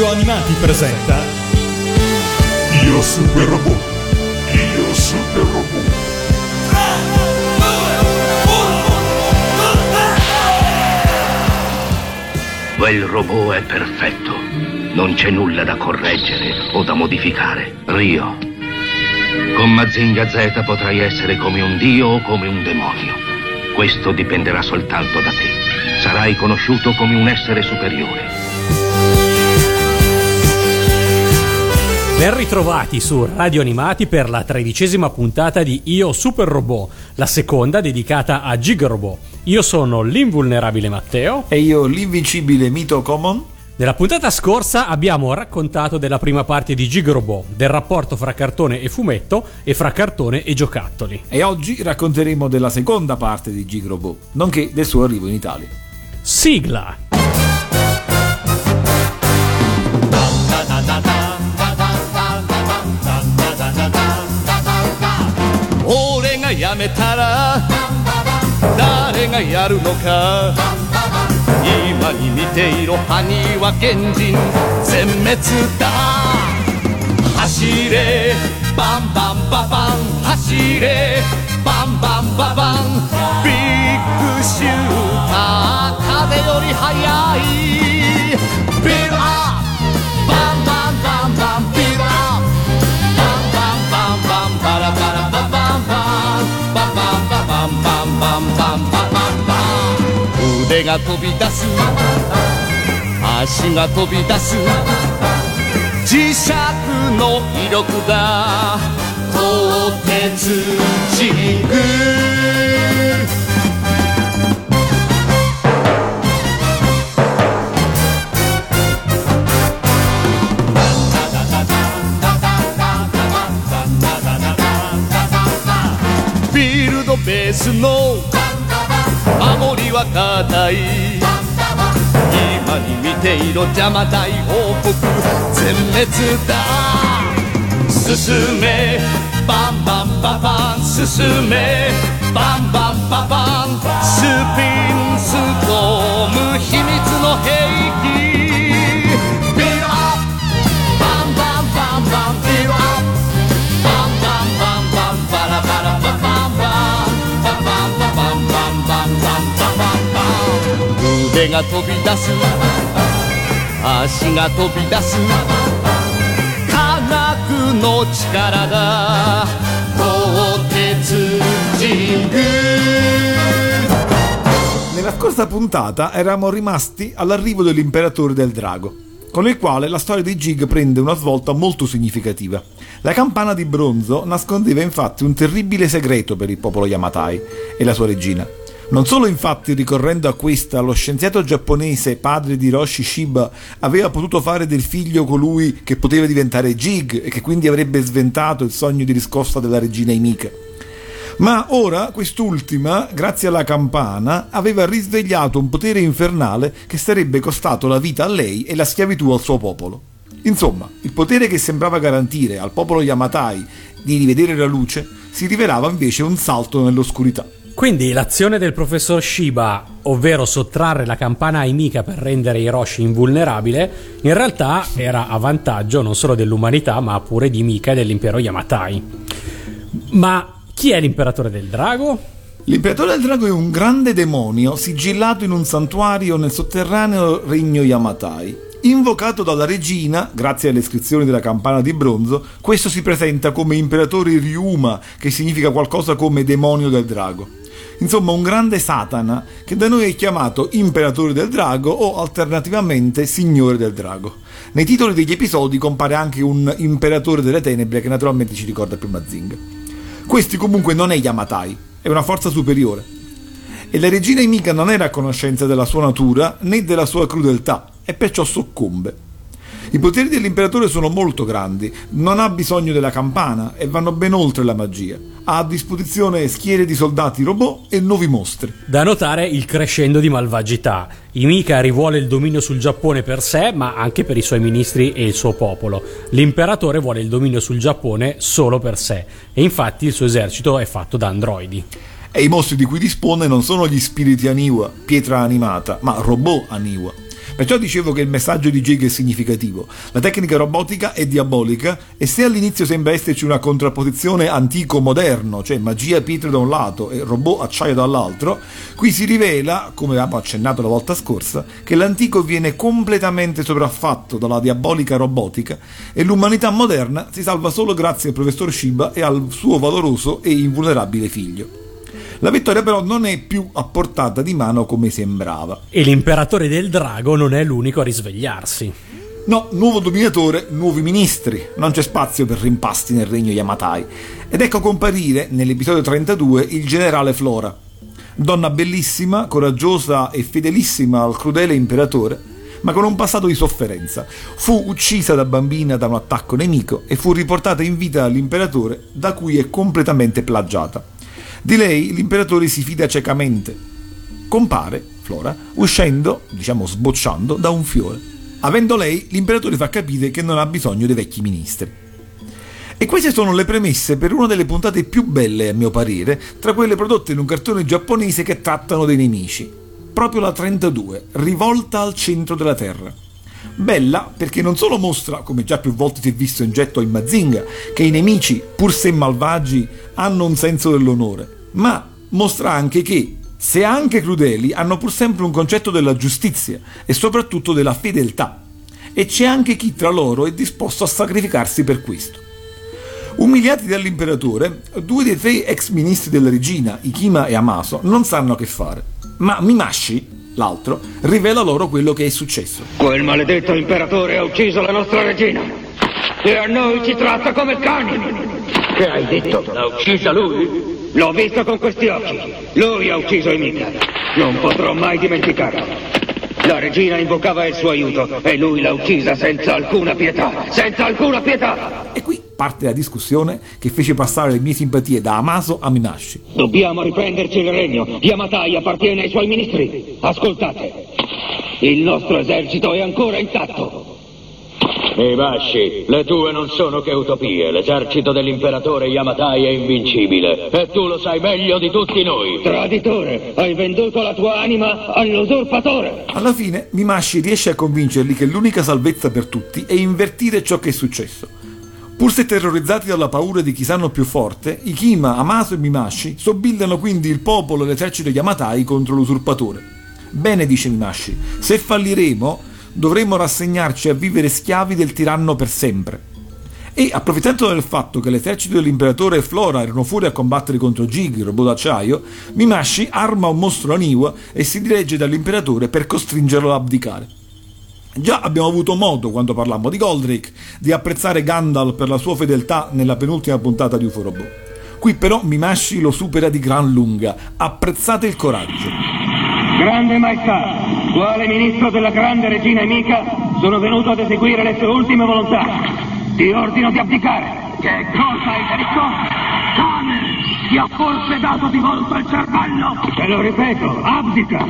Radio Animati presenta Io Super Robot Io Super Robot Quel robot è perfetto. Non c'è nulla da correggere o da modificare. Rio. Con Mazinga Z potrai essere come un dio o come un demonio. Questo dipenderà soltanto da te. Sarai conosciuto come un essere superiore. Ben ritrovati su Radio Animati per la tredicesima puntata di Io Super Robot, la seconda dedicata a Gig Robot. Io sono l'invulnerabile Matteo. E io l'invincibile Mito Common. Nella puntata scorsa abbiamo raccontato della prima parte di Gig Robot, del rapporto fra cartone e fumetto e fra cartone e giocattoli. E oggi racconteremo della seconda parte di Gig Robot, nonché del suo arrivo in Italia. Sigla! 俺が辞めたら誰がやるのか。今に見ていろ埴輪賢人全滅だ。走れ。バンバンババン。走れ。バンバンババン。ビッグシューター。風より速い。ン腕が飛び出す。足が飛び出す。磁石の威力が。鋼鉄ジグ。フィールドベースの守りは固い。今に見ていろ邪魔大王国全滅だ。進め。バンバンババン。進め。バンバンババン。スピンストーム。秘密の兵。ン腕が飛び出す足が飛び出す科学の力だ鋼鉄神宮 Nella scorsa puntata eravamo rimasti all'arrivo dell'imperatore del drago, con il quale la storia di Gig prende una svolta molto significativa. La campana di bronzo nascondeva infatti un terribile segreto per il popolo Yamatai e la sua regina. non solo infatti ricorrendo a questa lo scienziato giapponese padre di Hiroshi Shiba aveva potuto fare del figlio colui che poteva diventare Jig e che quindi avrebbe sventato il sogno di riscossa della regina Imika. Ma ora quest'ultima, grazie alla campana, aveva risvegliato un potere infernale che sarebbe costato la vita a lei e la schiavitù al suo popolo. Insomma, il potere che sembrava garantire al popolo Yamatai di rivedere la luce si rivelava invece un salto nell'oscurità. Quindi l'azione del professor Shiba, ovvero sottrarre la campana ai Mika per rendere Hiroshi invulnerabile, in realtà era a vantaggio non solo dell'umanità ma pure di Mika e dell'impero Yamatai. Ma chi è l'imperatore del drago? L'imperatore del drago è un grande demonio sigillato in un santuario nel sotterraneo regno Yamatai. Invocato dalla regina, grazie alle iscrizioni della campana di bronzo, questo si presenta come imperatore Ryuma, che significa qualcosa come demonio del drago. Insomma, un grande Satana che da noi è chiamato imperatore del drago o alternativamente signore del drago. Nei titoli degli episodi compare anche un imperatore delle tenebre che naturalmente ci ricorda più Mazinga. Questi comunque non è Yamatai, è una forza superiore. E la regina Imika non era a conoscenza della sua natura né della sua crudeltà e perciò soccombe. I poteri dell'imperatore sono molto grandi, non ha bisogno della campana e vanno ben oltre la magia. Ha a disposizione schiere di soldati robot e nuovi mostri. Da notare il crescendo di malvagità. Imika rivuole il dominio sul Giappone per sé, ma anche per i suoi ministri e il suo popolo. L'imperatore vuole il dominio sul Giappone solo per sé, e infatti il suo esercito è fatto da androidi. E i mostri di cui dispone non sono gli spiriti Aniwa, pietra animata, ma robot Aniwa. Perciò dicevo che il messaggio di Jig è significativo. La tecnica robotica è diabolica e se all'inizio sembra esserci una contrapposizione antico-moderno, cioè magia pietra da un lato e robot acciaio dall'altro, qui si rivela, come avevamo accennato la volta scorsa, che l'antico viene completamente sopraffatto dalla diabolica robotica e l'umanità moderna si salva solo grazie al professor Shiba e al suo valoroso e invulnerabile figlio. La vittoria però non è più a portata di mano come sembrava. E l'imperatore del drago non è l'unico a risvegliarsi. No, nuovo dominatore, nuovi ministri, non c'è spazio per rimpasti nel regno Yamatai. Ed ecco comparire nell'episodio 32 il generale Flora. Donna bellissima, coraggiosa e fedelissima al crudele imperatore, ma con un passato di sofferenza. Fu uccisa da bambina da un attacco nemico e fu riportata in vita all'imperatore, da cui è completamente plagiata. Di lei l'imperatore si fida ciecamente. Compare, Flora, uscendo, diciamo sbocciando, da un fiore. Avendo lei, l'imperatore fa capire che non ha bisogno dei vecchi ministri. E queste sono le premesse per una delle puntate più belle, a mio parere, tra quelle prodotte in un cartone giapponese che trattano dei nemici. Proprio la 32, rivolta al centro della Terra. Bella perché non solo mostra, come già più volte si è visto in getto in Mazinga, che i nemici, pur se malvagi, hanno un senso dell'onore, ma mostra anche che, se anche crudeli, hanno pur sempre un concetto della giustizia e soprattutto della fedeltà. E c'è anche chi tra loro è disposto a sacrificarsi per questo. Umiliati dall'imperatore, due dei tre ex ministri della regina, Ikima e Amaso, non sanno che fare. Ma Mimashi, l'altro, rivela loro quello che è successo. Quel maledetto imperatore ha ucciso la nostra regina e a noi ci tratta come cani. Che hai detto? L'ha uccisa lui? L'ho visto con questi occhi. Lui ha ucciso Emika. Non potrò mai dimenticarlo. La regina invocava il suo aiuto e lui l'ha uccisa senza alcuna pietà. Senza alcuna pietà! E qui parte la discussione che fece passare le mie simpatie da Amaso a Minashi. Dobbiamo riprenderci il regno. Yamatai appartiene ai suoi ministri. Ascoltate. Il nostro esercito è ancora intatto. Mimashi, le tue non sono che utopie. L'esercito dell'imperatore Yamatai è invincibile. E tu lo sai meglio di tutti noi. Traditore, hai venduto la tua anima all'usurpatore. Alla fine Mimashi riesce a convincerli che l'unica salvezza per tutti è invertire ciò che è successo. Pur se terrorizzati dalla paura di chi sanno più forte, Ikima, Amaso e Mimashi sobillano quindi il popolo e l'esercito Yamatai contro l'usurpatore. Bene, dice Mimashi, se falliremo dovremmo rassegnarci a vivere schiavi del tiranno per sempre. E approfittando del fatto che l'esercito dell'imperatore e Flora erano fuori a combattere contro Jig, robot d'acciaio, Mimashi arma un mostro Aniwa e si dirige dall'imperatore per costringerlo ad abdicare. Già abbiamo avuto modo, quando parlammo di Goldrake, di apprezzare Gandalf per la sua fedeltà nella penultima puntata di UFO Robot. Qui però Mimashi lo supera di gran lunga. Apprezzate il coraggio. Grande maestà, quale ministro della grande regina Emika, sono venuto ad eseguire le sue ultime volontà. Ti ordino di abdicare. Che cosa hai detto? Cane, ti ha forse dato di volta il cervello? Te lo ripeto, abdica.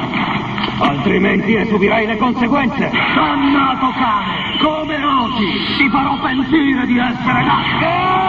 Altrimenti ne subirai le conseguenze. Dannato cane, come oggi ti farò pentire di essere nato.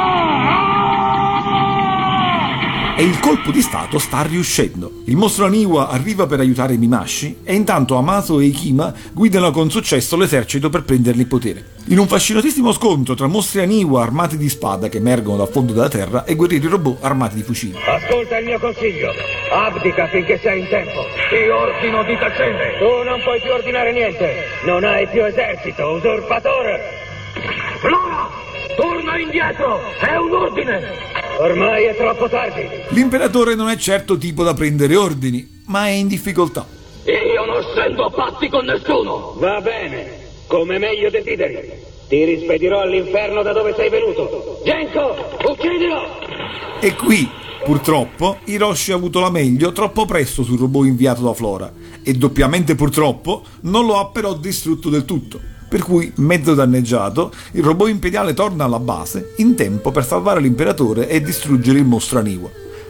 E il colpo di stato sta riuscendo. Il mostro Aniwa arriva per aiutare Mimashi e intanto Amaso e Ikima guidano con successo l'esercito per prendergli il potere. In un fascinatissimo scontro tra mostri Aniwa armati di spada che emergono dal fondo della terra e guerrieri robot armati di fucili. Ascolta il mio consiglio. Abdica finché sei in tempo. Ti ordino di tacere. Tu non puoi più ordinare niente. Non hai più esercito, usurpatore. Flora, torna indietro. È un ordine. Ormai è troppo tardi. L'imperatore non è certo tipo da prendere ordini, ma è in difficoltà. Io non sento patti con nessuno. Va bene, come meglio desideri. Ti rispedirò all'inferno da dove sei venuto. Genko, uccidilo! E qui, purtroppo, Hiroshi ha avuto la meglio troppo presto sul robot inviato da Flora. E doppiamente purtroppo non lo ha però distrutto del tutto. Per cui, mezzo danneggiato, il robot imperiale torna alla base in tempo per salvare l'imperatore e distruggere il mostro Aniwa.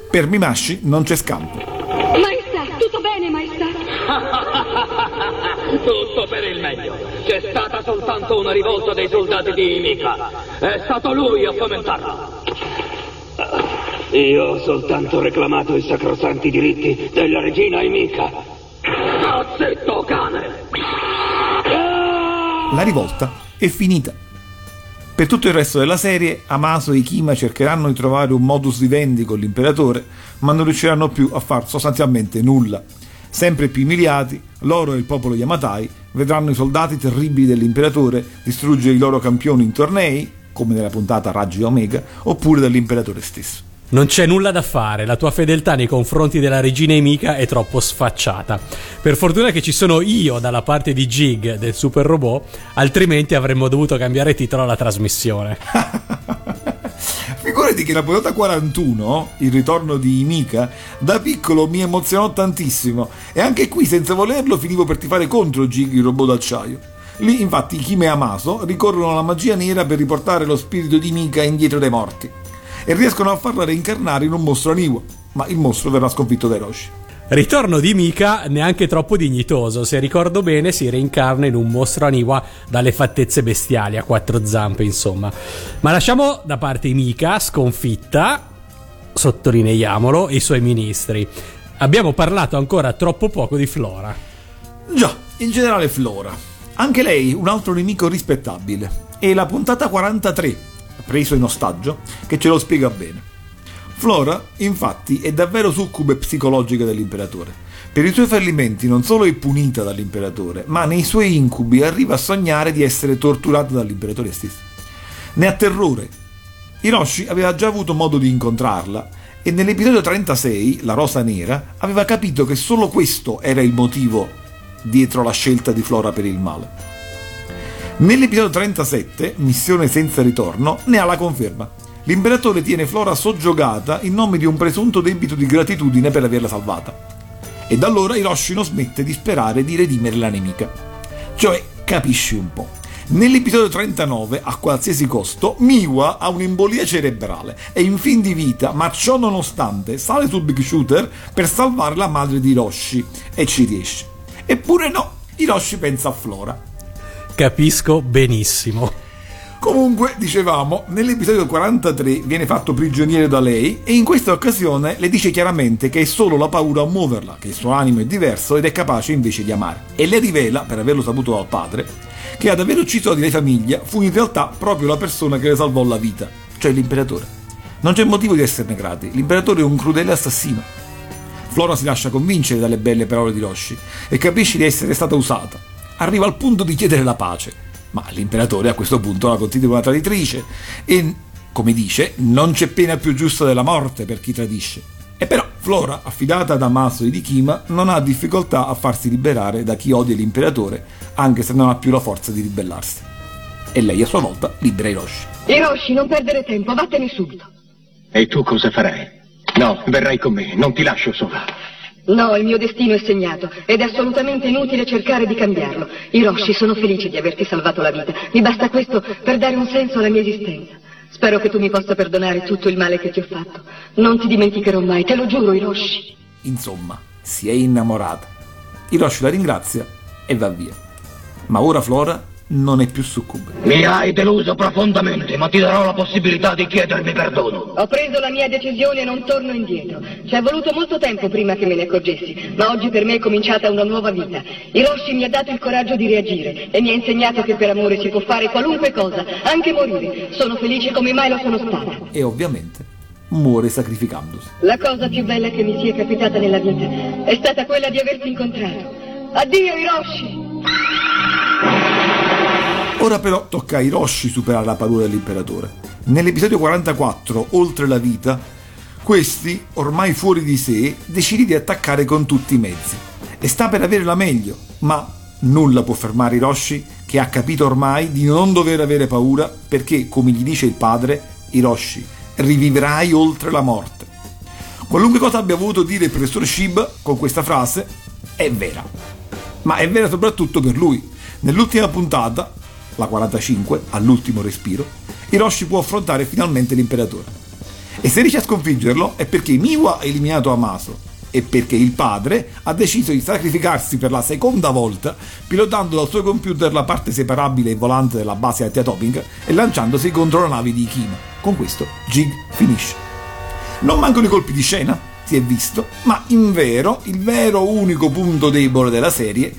Per Mimashi non c'è scampo. Maestà, tutto bene, maestà? Tutto per il meglio. C'è stata soltanto una rivolta dei soldati di Mika. È stato lui a fomentarla. Io ho soltanto reclamato i sacrosanti diritti della regina Emika. Sta zitto, cane! La rivolta è finita. Per tutto il resto della serie, Amaso e Ikima cercheranno di trovare un modus vivendi con l'imperatore, ma non riusciranno più a far sostanzialmente nulla. Sempre più umiliati, loro e il popolo Yamatai vedranno i soldati terribili dell'imperatore distruggere i loro campioni in tornei, come nella puntata Raggi Omega, oppure dell'imperatore stesso. Non c'è nulla da fare, la tua fedeltà nei confronti della regina Emika è troppo sfacciata. Per fortuna che ci sono io dalla parte di Jig del super robot, altrimenti avremmo dovuto cambiare titolo alla trasmissione. Figurati che la puntata 41, il ritorno di Mika, da piccolo mi emozionò tantissimo e anche qui senza volerlo finivo per tifare contro Jig il robot d'acciaio. Lì infatti Kim e Amaso ricorrono alla magia nera per riportare lo spirito di Mika indietro dai morti e riescono a farla reincarnare in un mostro aniwa, ma il mostro verrà sconfitto da Hiroshi. Ritorno di Mika neanche troppo dignitoso, se ricordo bene si reincarna in un mostro aniwa dalle fattezze bestiali a quattro zampe insomma. Ma lasciamo da parte Mika sconfitta, sottolineiamolo, e i suoi ministri. Abbiamo parlato ancora troppo poco di Flora. Già, in generale Flora. Anche lei un altro nemico rispettabile. E la puntata 43, preso in ostaggio, che ce lo spiega bene. Flora, infatti, è davvero succube psicologica dell'imperatore. Per i suoi fallimenti non solo è punita dall'imperatore, ma nei suoi incubi arriva a sognare di essere torturata dall'imperatore stesso. Ne ha terrore. Hiroshi aveva già avuto modo di incontrarla e nell'episodio 36, La Rosa Nera, aveva capito che solo questo era il motivo dietro la scelta di Flora per il male. Nell'episodio 37, Missione senza ritorno, ne ha la conferma. L'imperatore tiene Flora soggiogata in nome di un presunto debito di gratitudine per averla salvata. E da allora Hiroshi non smette di sperare di redimere la nemica. Cioè, capisci un po'. Nell'episodio 39, a qualsiasi costo, Miwa ha un'embolia cerebrale, è in fin di vita, ma ciò nonostante sale sul Big Shooter per salvare la madre di Hiroshi e ci riesce. Eppure no, Hiroshi pensa a Flora. Capisco benissimo. Comunque, dicevamo, nell'episodio 43 viene fatto prigioniero da lei e in questa occasione le dice chiaramente che è solo la paura a muoverla, che il suo animo è diverso ed è capace invece di amare. E le rivela, per averlo saputo dal padre, che ad aver ucciso la famiglia fu in realtà proprio la persona che le salvò la vita, cioè l'imperatore. Non c'è motivo di esserne grati, l'imperatore è un crudele assassino. Flora si lascia convincere dalle belle parole di Roshi e capisce di essere stata usata. Arriva al punto di chiedere la pace, ma l'imperatore a questo punto la considera una traditrice e, come dice, non c'è pena più giusta della morte per chi tradisce. E però Flora, affidata ad Amaso e di Kima, non ha difficoltà a farsi liberare da chi odia l'imperatore, anche se non ha più la forza di ribellarsi. E lei a sua volta libera Hiroshi. Hiroshi, non perdere tempo, vattene subito. E tu cosa farai? No, verrai con me, non ti lascio sola. No, il mio destino è segnato ed è assolutamente inutile cercare di cambiarlo. Hiroshi, sono felice di averti salvato la vita. Mi basta questo per dare un senso alla mia esistenza. Spero che tu mi possa perdonare tutto il male che ti ho fatto. Non ti dimenticherò mai, te lo giuro, Hiroshi. Insomma, si è innamorata. Hiroshi la ringrazia e va via. Ma ora Flora non è più succube. Mi hai deluso profondamente, ma ti darò la possibilità di chiedermi perdono. Ho preso la mia decisione e non torno indietro. Ci è voluto molto tempo prima che me ne accorgessi, ma oggi per me è cominciata una nuova vita. Hiroshi mi ha dato il coraggio di reagire e mi ha insegnato che per amore si può fare qualunque cosa, anche morire. Sono felice come mai lo sono stata. E ovviamente muore sacrificandosi. La cosa più bella che mi sia capitata nella vita è stata quella di averti incontrato. Addio Hiroshi! Ora però tocca a Hiroshi superare la paura dell'imperatore. Nell'episodio 44, Oltre la vita, questi, ormai fuori di sé, decide di attaccare con tutti i mezzi. E sta per avere la meglio, ma nulla può fermare Hiroshi che ha capito ormai di non dover avere paura perché, come gli dice il padre, Hiroshi, rivivrai oltre la morte. Qualunque cosa abbia voluto dire il professor Shiba con questa frase è vera. Ma è vera soprattutto per lui. Nell'ultima puntata, la 45, all'ultimo respiro, Hiroshi può affrontare finalmente l'imperatore. E se riesce a sconfiggerlo è perché Miwa ha eliminato Amaso e perché il padre ha deciso di sacrificarsi per la seconda volta pilotando dal suo computer la parte separabile e volante della base antiatomica e lanciandosi contro la nave di Ikima. Con questo Jig finisce. Non mancano i colpi di scena, si è visto, ma in vero il vero unico punto debole della serie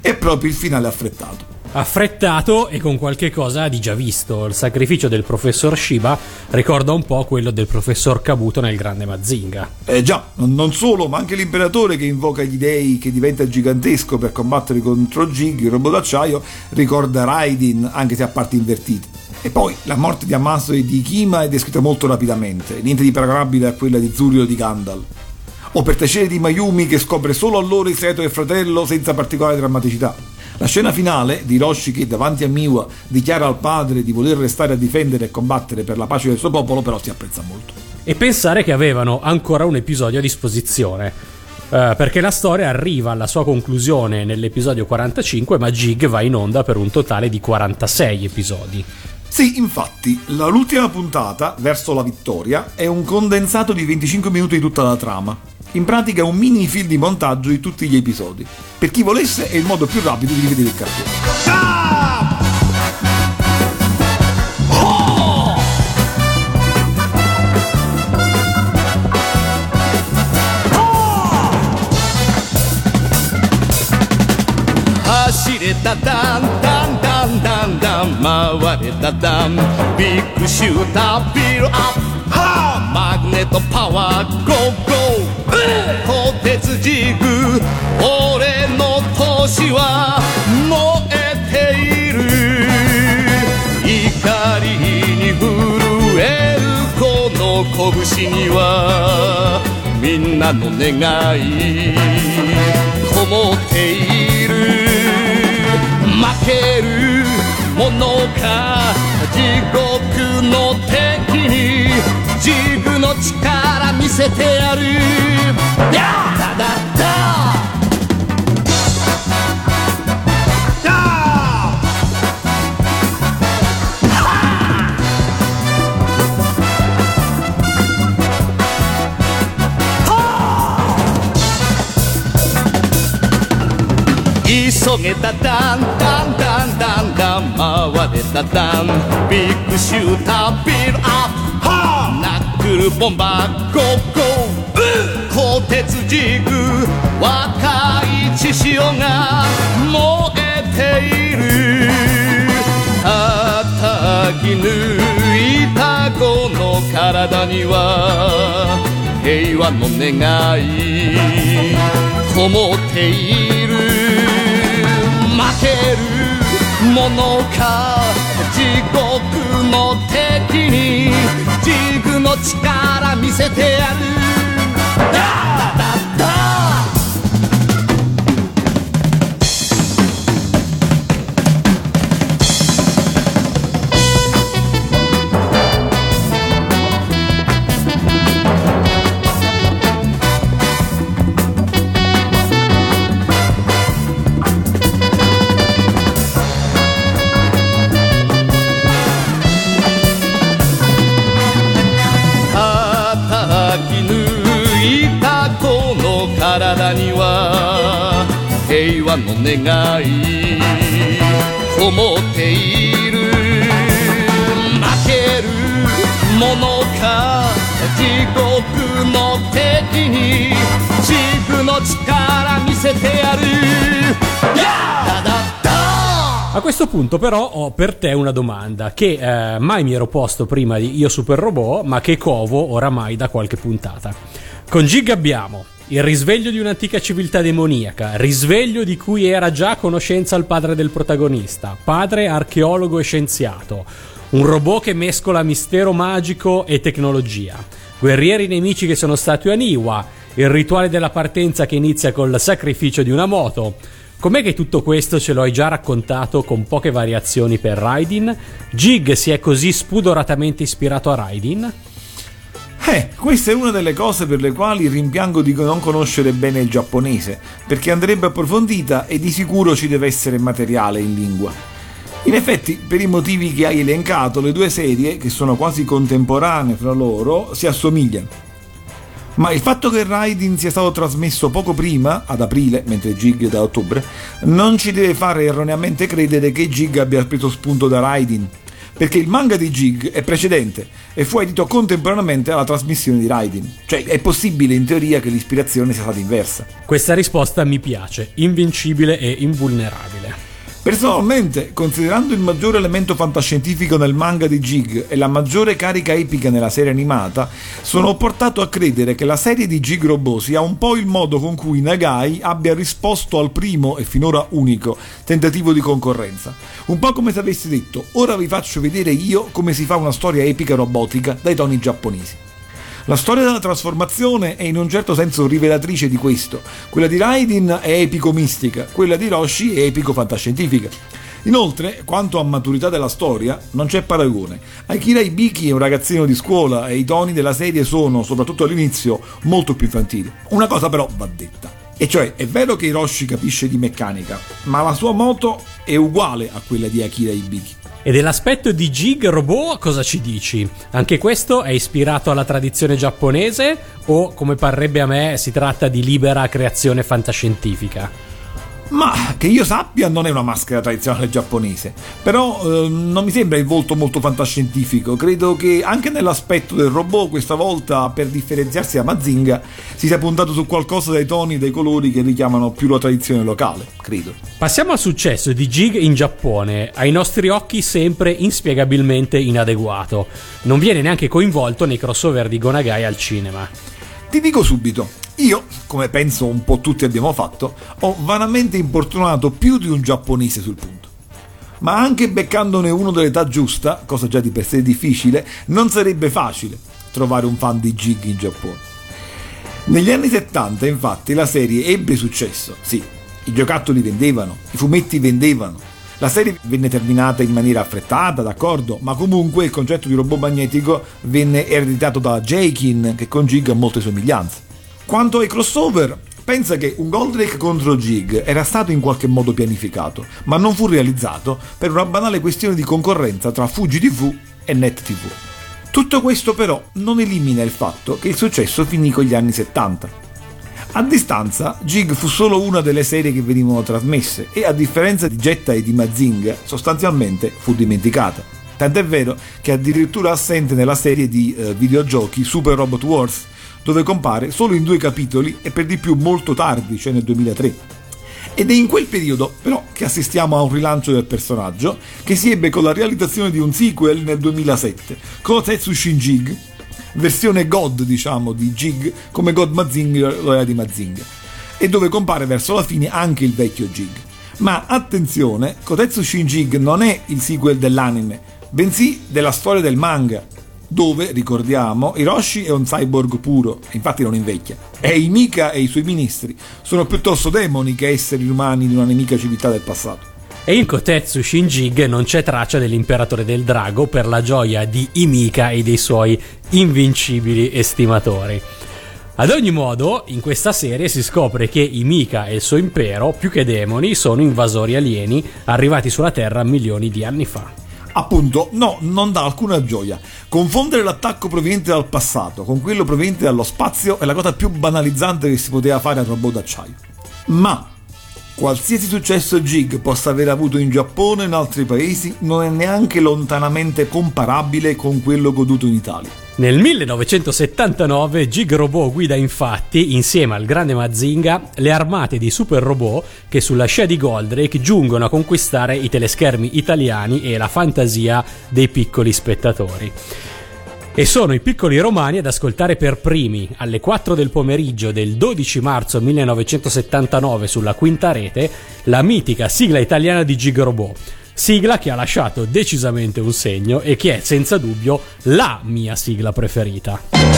è proprio il finale affrettato. Affrettato e con qualche cosa di già visto. Il sacrificio del professor Shiba ricorda un po' quello del professor Kabuto nel grande Mazinga. Eh già, non, solo, ma anche l'imperatore che invoca gli dei che diventa gigantesco per combattere contro Jig, il robot d'acciaio, ricorda Raidin, anche se a parti invertite. E poi la morte di Amaso e di Kima è descritta molto rapidamente, niente di paragonabile a quella di Zurio di Gandalf. O per tacere di Mayumi che scopre solo allora il segreto del fratello senza particolare drammaticità. La scena finale di Hiroshi che davanti a Miwa dichiara al padre di voler restare a difendere e combattere per la pace del suo popolo però si apprezza molto. E pensare che avevano ancora un episodio a disposizione. eh, perché la storia arriva alla sua conclusione nell'episodio 45, ma Jig va in onda per un totale di 46 episodi. Sì, infatti, l'ultima puntata, verso la vittoria, è un condensato di 25 minuti di tutta la trama In pratica è un mini film di montaggio di tutti gli episodi. Per chi volesse è il modo più rapido di rivedere il cartone. "走れたダンダンダンダンダン回れたダンビッグシュータービルアップマグネットパワーゴーゴー 鋼鉄ジグ俺の年は燃えている怒りに震えるこの拳にはみんなの願いこもっている負けるものか地獄の敵にジグのせてやる。やだだだ急げたダンダンダンダンダン。回れたダン。ビッグシュータービルアップ。ルボンバーゴーゴー鋼鉄ジグ若い血潮が燃えている。叩き抜いたこの体には平和の願いこもっている。負けるものか力見せてやる。平和の願いこもっている負けるものか地獄の敵にジグの力見せてやるやだだだ A questo punto però ho per te una domanda che eh, mai mi ero posto prima di Io Super Robot, ma che covo oramai da qualche puntata. Con Gig abbiamo il risveglio di un'antica civiltà demoniaca, risveglio di cui era già a conoscenza il padre del protagonista, padre archeologo e scienziato, un robot che mescola mistero magico e tecnologia, guerrieri nemici che sono stati a Niwa, il rituale della partenza che inizia col sacrificio di una moto, Com'è che tutto questo ce lo hai già raccontato con poche variazioni per Raidin? Jig si è così spudoratamente ispirato a Raidin? Eh, questa è una delle cose per le quali rimpiango di non conoscere bene il giapponese, perché andrebbe approfondita e di sicuro ci deve essere materiale in lingua. In effetti, per i motivi che hai elencato, le due serie, che sono quasi contemporanee fra loro, si assomigliano. Ma il fatto che Raidin sia stato trasmesso poco prima, ad aprile, mentre Jig da ottobre, non ci deve fare erroneamente credere che Jig abbia preso spunto da Raidin, perché il manga di Jig è precedente e fu edito contemporaneamente alla trasmissione di Raidin. Cioè è possibile in teoria che l'ispirazione sia stata inversa. Questa risposta mi piace, invincibile e invulnerabile. Personalmente, considerando il maggiore elemento fantascientifico nel manga di Jig e la maggiore carica epica nella serie animata, sono portato a credere che la serie di Jig Robot sia un po' il modo con cui Nagai abbia risposto al primo e finora unico tentativo di concorrenza. Un po' come se avessi detto, ora vi faccio vedere io come si fa una storia epica robotica dai toni giapponesi. La storia della trasformazione è in un certo senso rivelatrice di questo. Quella di Raidin è epico-mistica, quella di Roshi è epico-fantascientifica. Inoltre, quanto a maturità della storia, non c'è paragone. Akira Ibiki è un ragazzino di scuola e i toni della serie sono, soprattutto all'inizio, molto più infantili. Una cosa però va detta. E cioè, è vero che Hiroshi capisce di meccanica, ma la sua moto è uguale a quella di Akira Ibiki. E dell'aspetto di Jig Robot cosa ci dici? Anche questo è ispirato alla tradizione giapponese o, come parrebbe a me, si tratta di libera creazione fantascientifica? Ma che io sappia non è una maschera tradizionale giapponese, però eh, non mi sembra il volto molto fantascientifico, credo che anche nell'aspetto del robot questa volta per differenziarsi da Mazinga si sia puntato su qualcosa dai toni e dai colori che richiamano più la tradizione locale, credo. Passiamo al successo di Jig in Giappone, ai nostri occhi sempre inspiegabilmente inadeguato, non viene neanche coinvolto nei crossover di Gonagai al cinema. Ti dico subito, io, come penso un po' tutti abbiamo fatto, ho vanamente importunato più di un giapponese sul punto. Ma anche beccandone uno dell'età giusta, cosa già di per sé difficile, non sarebbe facile trovare un fan di Jig in Giappone. Negli anni 70, infatti, la serie ebbe successo, sì, i giocattoli vendevano, i fumetti vendevano, la serie venne terminata in maniera affrettata, d'accordo, ma comunque il concetto di robot magnetico venne ereditato da Jakin, che con Jig ha molte somiglianze. Quanto ai crossover, pensa che un Goldrake contro Jig era stato in qualche modo pianificato, ma non fu realizzato per una banale questione di concorrenza tra Fuji TV e Net TV. Tutto questo però non elimina il fatto che il successo finì con gli anni 70. A distanza, Jig fu solo una delle serie che venivano trasmesse e a differenza di Jetta e di Mazinga, sostanzialmente fu dimenticata. Tant'è vero che è addirittura assente nella serie di eh, videogiochi Super Robot Wars, dove compare solo in due capitoli e per di più molto tardi, cioè nel 2003. Ed è in quel periodo, però, che assistiamo a un rilancio del personaggio, che si ebbe con la realizzazione di un sequel nel 2007, Kotetsu Shinjig, versione God, diciamo, di Jig, come God Mazinger lo era di Mazinger, e dove compare verso la fine anche il vecchio Jig. Ma attenzione, Kotetsu Shinjig non è il sequel dell'anime, bensì della storia del manga, dove, ricordiamo, Hiroshi è un cyborg puro, infatti non invecchia, e Imika e i suoi ministri sono piuttosto demoni che esseri umani di una nemica civiltà del passato. E in Kotetsu Shinjig non c'è traccia dell'imperatore del drago per la gioia di Imika e dei suoi invincibili estimatori. Ad ogni modo, in questa serie si scopre che Imika e il suo impero, più che demoni, sono invasori alieni arrivati sulla Terra milioni di anni fa. Appunto, no, non dà alcuna gioia. Confondere l'attacco proveniente dal passato con quello proveniente dallo spazio è la cosa più banalizzante che si poteva fare al robot d'acciaio. Ma Qualsiasi successo Jig possa aver avuto in Giappone e in altri paesi non è neanche lontanamente comparabile con quello goduto in Italia. Nel 1979 Jig Robot guida infatti, insieme al grande Mazinga, le armate di super robot che sulla scia di Goldrake giungono a conquistare i teleschermi italiani e la fantasia dei piccoli spettatori. E sono i piccoli romani ad ascoltare per primi alle 4 del pomeriggio del 12 marzo 1979 sulla quinta rete la mitica sigla italiana di Gigrobot. Sigla che ha lasciato decisamente un segno e che è senza dubbio la mia sigla preferita.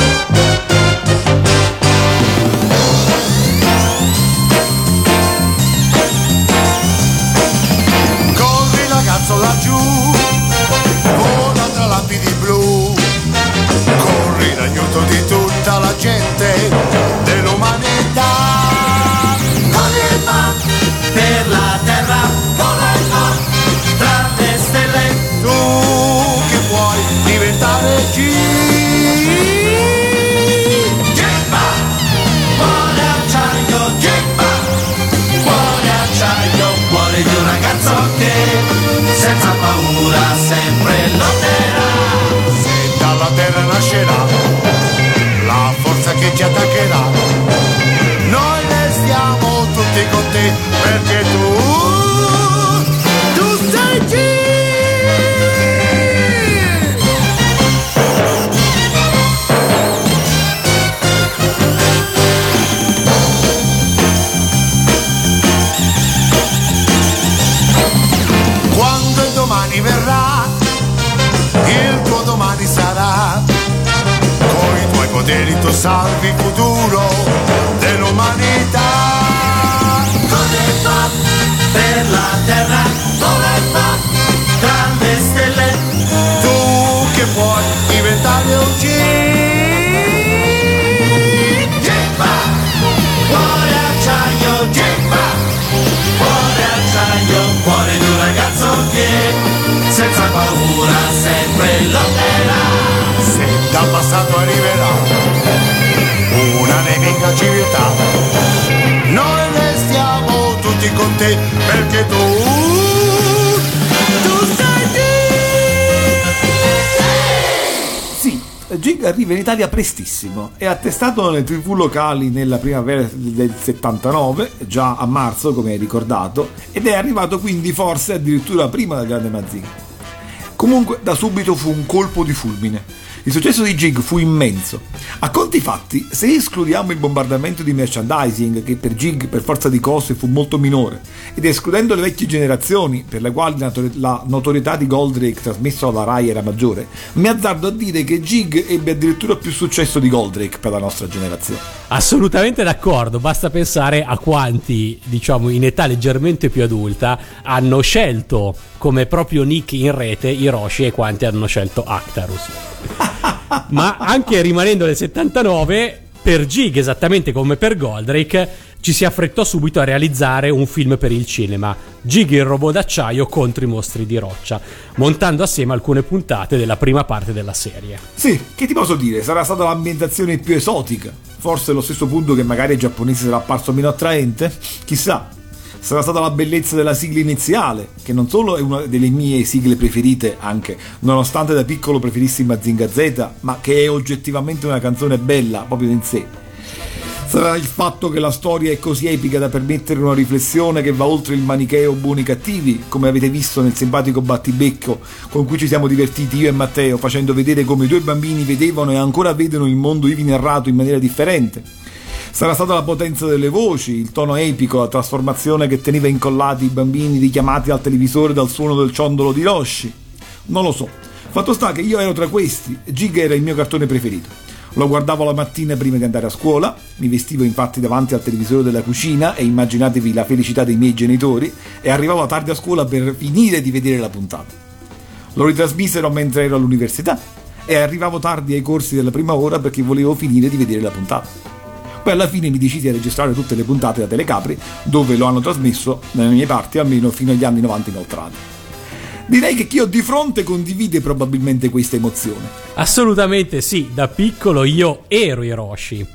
perché tu, tu sei G. Quando il domani verrà, il tuo domani sarà, con i tuoi poteri tu salvi il futuro paura sempre lotterà. Se dal passato arriverà una nemica civiltà, noi restiamo tutti con te perché tu, tu sei Sì, Gig arriva in Italia prestissimo. È attestato nelle tv locali nella primavera del 79, già a marzo come hai ricordato, ed è arrivato quindi forse addirittura prima del grande Mazinga. Comunque da subito fu un colpo di fulmine. Il successo di Gig fu immenso. A conti fatti, se escludiamo il bombardamento di merchandising, che per Gig per forza di cose fu molto minore, ed escludendo le vecchie generazioni, per le quali la notori- la notorietà di Goldrake trasmesso alla Rai era maggiore, mi azzardo a dire che Gig ebbe addirittura più successo di Goldrake per la nostra generazione. Assolutamente d'accordo, basta pensare a quanti, diciamo, in età leggermente più adulta hanno scelto come proprio nick in rete Hiroshi e quanti hanno scelto Actarus. Ma anche rimanendo nel 79, per Gig, esattamente come per Goldrake, ci si affrettò subito a realizzare un film per il cinema, Gig il robot d'acciaio contro i mostri di roccia, montando assieme alcune puntate della prima parte della serie. Sì, che ti posso dire? Sarà stata l'ambientazione più esotica. Forse lo stesso punto che magari ai giapponesi sarà apparso meno attraente? Chissà. Sarà stata la bellezza della sigla iniziale, che non solo è una delle mie sigle preferite anche, nonostante da piccolo preferissi Mazinga Z, ma che è oggettivamente una canzone bella proprio in sé. Sarà il fatto che la storia è così epica da permettere una riflessione che va oltre il manicheo buoni cattivi, come avete visto nel simpatico battibecco con cui ci siamo divertiti io e Matteo, facendo vedere come i due bambini vedevano e ancora vedono il mondo ivi narrato in maniera differente. Sarà stata la potenza delle voci, il tono epico, la trasformazione che teneva incollati i bambini richiamati al televisore dal suono del ciondolo di Roshi. Non lo so. Fatto sta che io ero tra questi, Gig era il mio cartone preferito. Lo guardavo la mattina prima di andare a scuola, mi vestivo infatti davanti al televisore della cucina e immaginatevi la felicità dei miei genitori e arrivavo tardi a scuola per finire di vedere la puntata. Lo ritrasmisero mentre ero all'università e arrivavo tardi ai corsi della prima ora perché volevo finire di vedere la puntata. Poi alla fine mi decisi a registrare tutte le puntate da Telecapri, dove lo hanno trasmesso nelle mie parti almeno fino agli anni 90 inoltrati. Direi che chi ho di fronte condivide probabilmente questa emozione. Assolutamente sì, da piccolo io ero Hiroshi.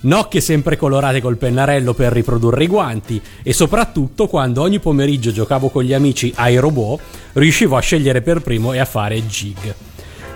Nocche sempre colorate col pennarello per riprodurre i guanti e soprattutto quando ogni pomeriggio giocavo con gli amici ai robot riuscivo a scegliere per primo e a fare Gig.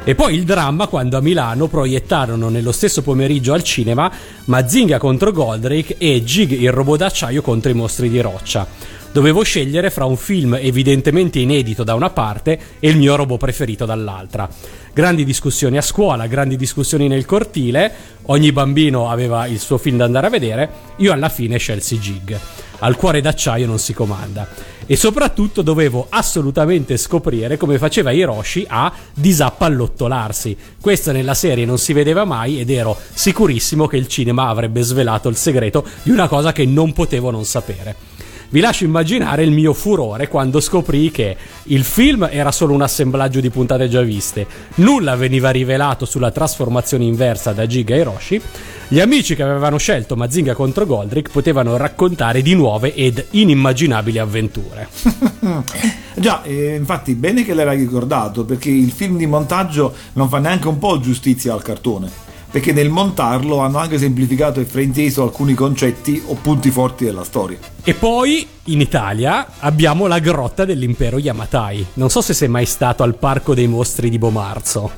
E poi il dramma quando a Milano proiettarono nello stesso pomeriggio al cinema Mazinga contro Goldrake e Gig il robot d'acciaio contro i mostri di roccia. Dovevo scegliere fra un film evidentemente inedito da una parte e il mio robot preferito dall'altra. Grandi discussioni a scuola, grandi discussioni nel cortile, ogni bambino aveva il suo film da andare a vedere, io alla fine scelsi Gig. Al cuore d'acciaio non si comanda. E soprattutto dovevo assolutamente scoprire come faceva Hiroshi a disappallottolarsi. Questo nella serie non si vedeva mai ed ero sicurissimo che il cinema avrebbe svelato il segreto di una cosa che non potevo non sapere. Vi lascio immaginare il mio furore quando scoprì che il film era solo un assemblaggio di puntate già viste, nulla veniva rivelato sulla trasformazione inversa da Giga e Hiroshi, gli amici che avevano scelto Mazinga contro Goldrick potevano raccontare di nuove ed inimmaginabili avventure. Già, eh, infatti, bene che l'era ricordato, perché il film di montaggio non fa neanche un po' giustizia al cartone. Perché nel montarlo hanno anche semplificato e frainteso alcuni concetti o punti forti della storia. E poi in Italia abbiamo la grotta dell'impero Yamatai. Non so se sei mai stato al parco dei mostri di Bomarzo.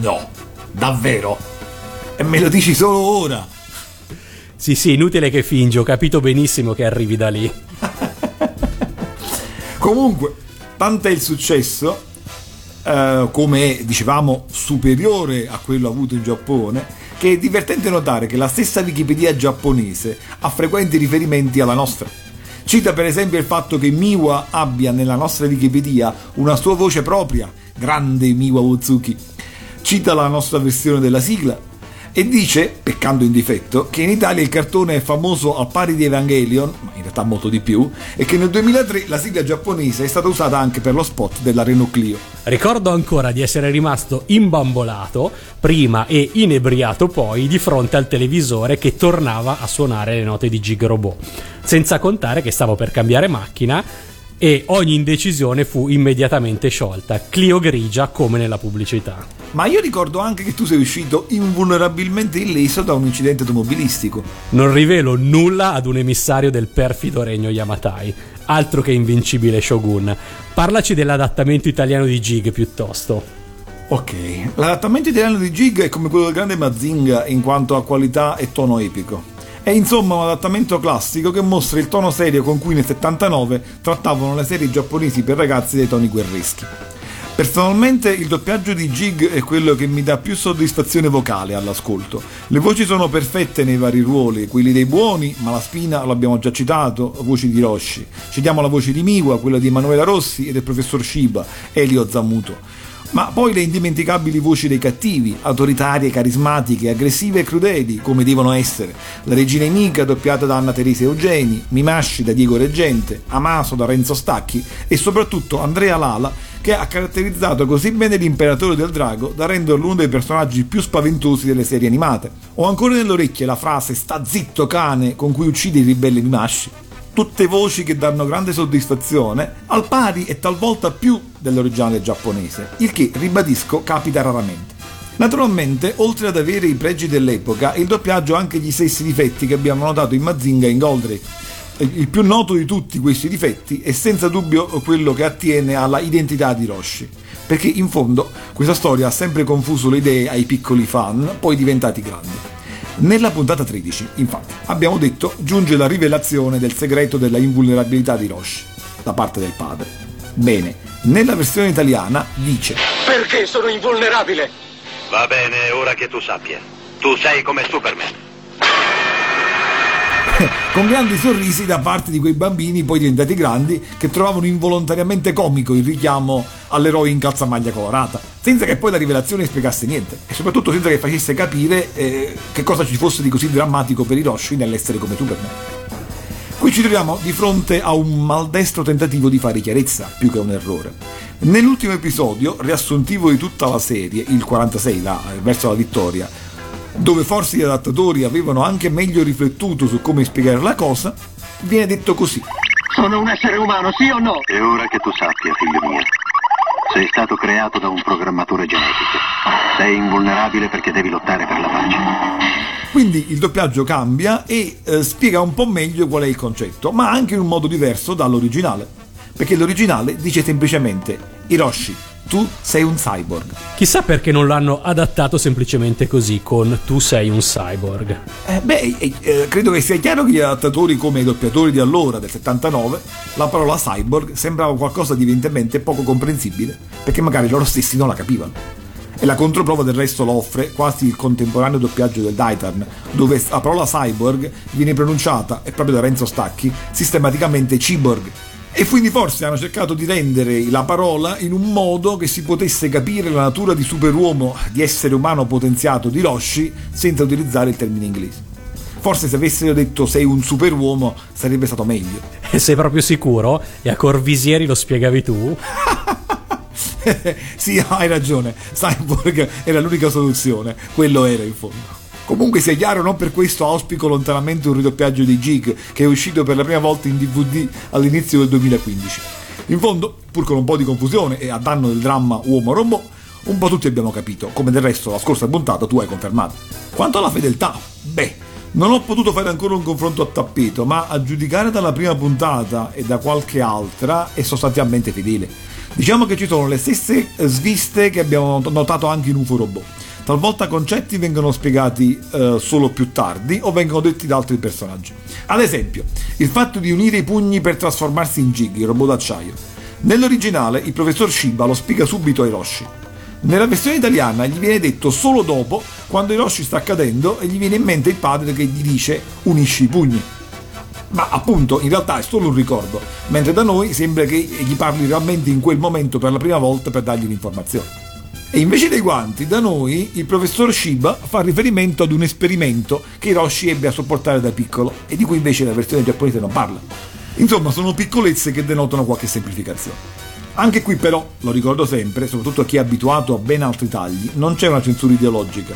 No, davvero? E me lo dici solo ora? Sì, sì, inutile che fingi, ho capito benissimo che arrivi da lì. Comunque, tanto è il successo, eh, come dicevamo superiore a quello avuto in Giappone, che è divertente notare che la stessa Wikipedia giapponese ha frequenti riferimenti alla nostra. Cita per esempio il fatto che Miwa abbia nella nostra Wikipedia una sua voce propria, grande Miwa Uzuki. Cita la nostra versione della sigla E dice, peccando in difetto, che in Italia il cartone è famoso al pari di Evangelion, ma in realtà molto di più, e che nel 2003 la sigla giapponese è stata usata anche per lo spot della Renault Clio. Ricordo ancora di essere rimasto imbambolato prima e inebriato poi di fronte al televisore che tornava a suonare le note di Gig Robot. Senza contare che stavo per cambiare macchina e ogni indecisione fu immediatamente sciolta, Clio grigia come nella pubblicità. Ma io ricordo anche che tu sei uscito invulnerabilmente illeso da un incidente automobilistico. Non rivelo nulla ad un emissario del perfido regno Yamatai, altro che invincibile Shogun. Parlaci dell'adattamento italiano di Gig piuttosto. Ok, l'adattamento italiano di Gig è come quello del grande Mazinga in quanto a qualità e tono epico. È insomma un adattamento classico che mostra il tono serio con cui nel 79 trattavano le serie giapponesi per ragazzi dei toni guerreschi. Personalmente il doppiaggio di Jig è quello che mi dà più soddisfazione vocale all'ascolto. Le voci sono perfette nei vari ruoli, quelli dei buoni, ma la spina l'abbiamo già citato, voci di Roshi. Citiamo la voce di Miwa, quella di Emanuela Rossi e del professor Shiba, Elio Zamuto. Ma poi le indimenticabili voci dei cattivi, autoritarie, carismatiche, aggressive e crudeli, come devono essere. La regina Emica, doppiata da Anna Teresa Eugeni, Mimasci da Diego Reggente, Amaso da Renzo Stacchi e soprattutto Andrea Lala, che ha caratterizzato così bene l'imperatore del drago da renderlo uno dei personaggi più spaventosi delle serie animate. Ho ancora nell'orecchie la frase sta zitto cane con cui uccide il ribelle Mimasci tutte voci che danno grande soddisfazione, al pari e talvolta più dell'originale giapponese, il che, ribadisco, capita raramente. Naturalmente, oltre ad avere i pregi dell'epoca, il doppiaggio ha anche gli stessi difetti che abbiamo notato in Mazinga e in Goldrake. Il più noto di tutti questi difetti è senza dubbio quello che attiene alla identità di Roshi, perché in fondo questa storia ha sempre confuso le idee ai piccoli fan, poi diventati grandi. Nella puntata 13, infatti, abbiamo detto, giunge la rivelazione del segreto della invulnerabilità di Roche da parte del padre. Bene, nella versione italiana dice Perché sono invulnerabile? Va bene, ora che tu sappia. Tu sei come Superman. con grandi sorrisi da parte di quei bambini poi diventati grandi che trovavano involontariamente comico il richiamo all'eroe in calzamaglia colorata, senza che poi la rivelazione spiegasse niente e soprattutto senza che facesse capire eh, che cosa ci fosse di così drammatico per Hiroshi nell'essere come Superman. Qui ci troviamo di fronte a un maldestro tentativo di fare chiarezza, più che un errore. Nell'ultimo episodio, riassuntivo di tutta la serie, il 46, là, verso la vittoria, dove forse gli adattatori avevano anche meglio riflettuto su come spiegare la cosa, viene detto così. Sono un essere umano, sì o no? E ora che tu sappia, figlio mio, sei stato creato da un programmatore genetico. Sei invulnerabile perché devi lottare per la pace. Quindi il doppiaggio cambia e eh, spiega un po' meglio qual è il concetto, ma anche in un modo diverso dall'originale. Perché l'originale dice semplicemente Hiroshi, tu sei un cyborg. Chissà perché non l'hanno adattato semplicemente così, con tu sei un cyborg. Eh, beh, eh, eh, credo che sia chiaro che gli adattatori come i doppiatori di allora, del 79, la parola cyborg sembrava qualcosa di evidentemente poco comprensibile, perché magari loro stessi non la capivano. E la controprova del resto lo offre quasi il contemporaneo doppiaggio del Daitarn, dove la parola cyborg viene pronunciata, e proprio da Renzo Stacchi, sistematicamente cyborg, e quindi forse hanno cercato di rendere la parola in un modo che si potesse capire la natura di superuomo, di essere umano potenziato di Roshi senza utilizzare il termine inglese. Forse se avessero detto sei un superuomo sarebbe stato meglio. E sei proprio sicuro? E a Corvisieri lo spiegavi tu? sì, hai ragione. Cyborg era l'unica soluzione. Quello era in fondo. Comunque sia chiaro, non per questo auspico lontanamente un ridoppiaggio di Jig che è uscito per la prima volta in DVD all'inizio del 2015. In fondo, pur con un po' di confusione e a danno del dramma uomo-robot, un po' tutti abbiamo capito, come del resto la scorsa puntata tu hai confermato. Quanto alla fedeltà, beh, non ho potuto fare ancora un confronto a tappeto, ma a giudicare dalla prima puntata e da qualche altra è sostanzialmente fedele. Diciamo che ci sono le stesse sviste che abbiamo notato anche in UFO Robot. Talvolta concetti vengono spiegati eh, solo più tardi o vengono detti da altri personaggi. Ad esempio, il fatto di unire i pugni per trasformarsi in Jig, il robot d'acciaio. Nell'originale il professor Shiba lo spiega subito a Hiroshi. Nella versione italiana gli viene detto solo dopo, quando Hiroshi sta cadendo e gli viene in mente il padre che gli dice unisci i pugni. Ma appunto, in realtà è solo un ricordo, mentre da noi sembra che gli parli realmente in quel momento per la prima volta per dargli l'informazione. E invece dei guanti, da noi il professor Shiba fa riferimento ad un esperimento che Hiroshi ebbe a sopportare da piccolo e di cui invece la versione giapponese non parla. Insomma, sono piccolezze che denotano qualche semplificazione. Anche qui però, lo ricordo sempre, soprattutto a chi è abituato a ben altri tagli, non c'è una censura ideologica.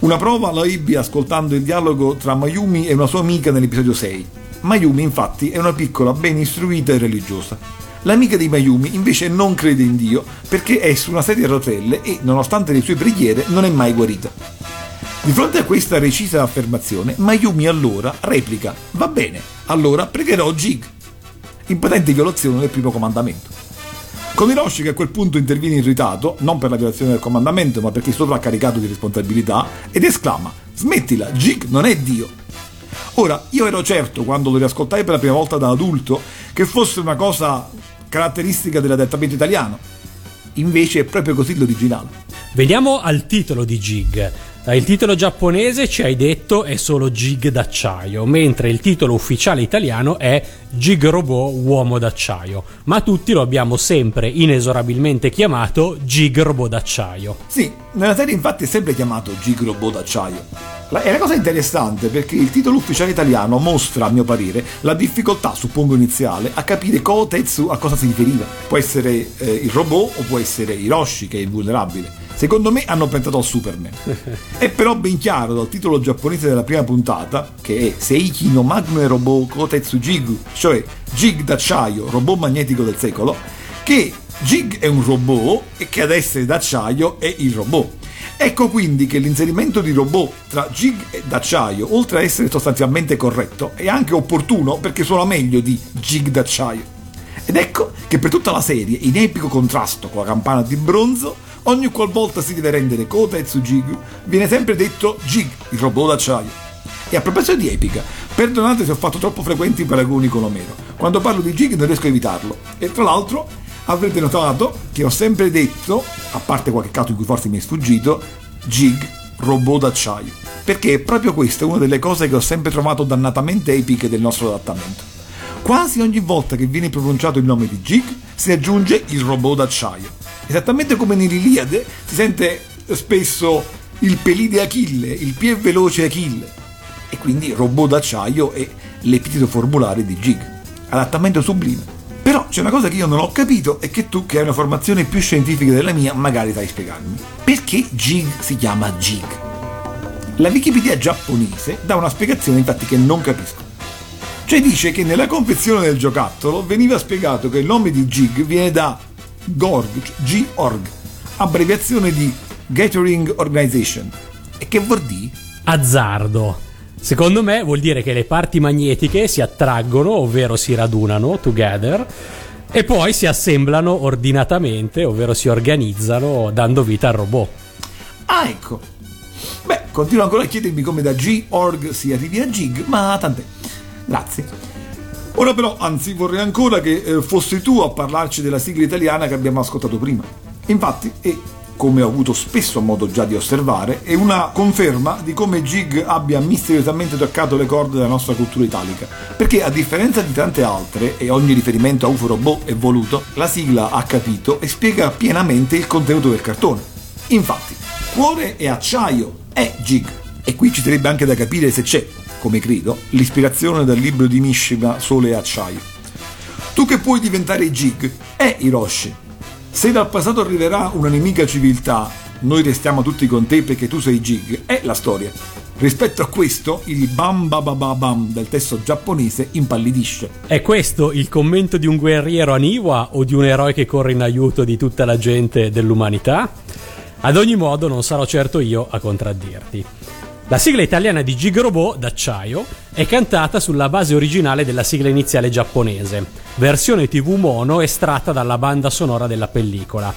Una prova la ebbi ascoltando il dialogo tra Mayumi e una sua amica nell'episodio 6. Mayumi infatti è una piccola ben istruita e religiosa. L'amica di Mayumi invece non crede in Dio perché è su una sedia a rotelle e, nonostante le sue preghiere, non è mai guarita. Di fronte a questa recisa affermazione, Mayumi allora replica: Va bene, allora pregherò Jig. In patente violazione del primo comandamento. Con Hiroshi che a quel punto interviene irritato, non per la violazione del comandamento, ma perché sovraccaricato di responsabilità, ed esclama: Smettila, Jig non è Dio. Ora, io ero certo quando lo riascoltai per la prima volta da adulto che fosse una cosa caratteristica dell'adattamento italiano. Invece è proprio così l'originale. Veniamo al titolo di Jig. Il titolo giapponese ci hai detto è solo Jig d'acciaio, mentre il titolo ufficiale italiano è Jig Robot Uomo d'acciaio, ma tutti lo abbiamo sempre inesorabilmente chiamato Jig Robot d'acciaio. Sì, nella serie infatti è sempre chiamato Jig Robot d'acciaio. La- È una cosa interessante perché il titolo ufficiale italiano mostra, a mio parere, la difficoltà, suppongo iniziale, a capire Kotetsu a cosa si riferiva. Può essere eh, il robot o può essere Hiroshi che è invulnerabile. Secondo me hanno pensato al Superman. È però ben chiaro dal titolo giapponese della prima puntata, che è Seiki no Magne Robot Kotetsu Jigu, cioè Jig d'acciaio, robot magnetico del secolo, che Jig è un robot e che ad essere d'acciaio è il robot. Ecco quindi che l'inserimento di robot tra Jig e d'acciaio, oltre a essere sostanzialmente corretto, è anche opportuno perché suona meglio di Jig d'acciaio. Ed ecco che per tutta la serie, in epico contrasto con la campana di bronzo, ogni qualvolta si deve rendere Kotetsu Jig, viene sempre detto Jig, il robot d'acciaio. E a proposito di epica, perdonate se ho fatto troppo frequenti i paragoni con Omero. Quando parlo di Jig non riesco a evitarlo. E tra l'altro avrete notato che ho sempre detto, a parte qualche caso in cui forse mi è sfuggito, Jig, robot d'acciaio. Perché è proprio questa una delle cose che ho sempre trovato dannatamente epiche del nostro adattamento. Quasi ogni volta che viene pronunciato il nome di Jig si aggiunge il robot d'acciaio. Esattamente come nell'Iliade si sente spesso il pelide Achille, il più veloce Achille. E quindi robot d'acciaio è l'epiteto formulare di Jig. Adattamento sublime. Però c'è una cosa che io non ho capito e che tu, che hai una formazione più scientifica della mia, magari sai spiegarmi. Perché Jig si chiama Jig? La Wikipedia giapponese dà una spiegazione infatti che non capisco. Cioè dice che nella confezione del giocattolo veniva spiegato che il nome di Jig viene da GORG, G-Org, abbreviazione di Gathering Organization. E che vuol dire? Azzardo. Secondo me vuol dire che le parti magnetiche si attraggono, ovvero si radunano together, e poi si assemblano ordinatamente, ovvero si organizzano dando vita al robot. Ah, ecco. Beh, continuo ancora a chiedermi come da G-Org si arrivi a Jig, ma tant'è. Grazie. Ora però, anzi, vorrei ancora che eh, fossi tu a parlarci della sigla italiana che abbiamo ascoltato prima. Infatti, e come ho avuto spesso modo già di osservare, è una conferma di come Jig abbia misteriosamente toccato le corde della nostra cultura italica. Perché a differenza di tante altre, e ogni riferimento a UFO Robot è voluto, la sigla ha capito e spiega pienamente il contenuto del cartone. Infatti, cuore e acciaio è Jig. E qui ci sarebbe anche da capire se c'è, come credo, l'ispirazione dal libro di Mishima Sole e acciaio. Tu che puoi diventare Jig è Hiroshi. Se dal passato arriverà una nemica civiltà, noi restiamo tutti con te perché tu sei Jig, è la storia. Rispetto a questo, il bam ba ba ba bam del testo giapponese impallidisce. È questo il commento di un guerriero a Niwa o di un eroe che corre in aiuto di tutta la gente dell'umanità? Ad ogni modo non sarò certo io a contraddirti. La sigla italiana di Robot d'acciaio è cantata sulla base originale della sigla iniziale giapponese, versione TV mono estratta dalla banda sonora della pellicola.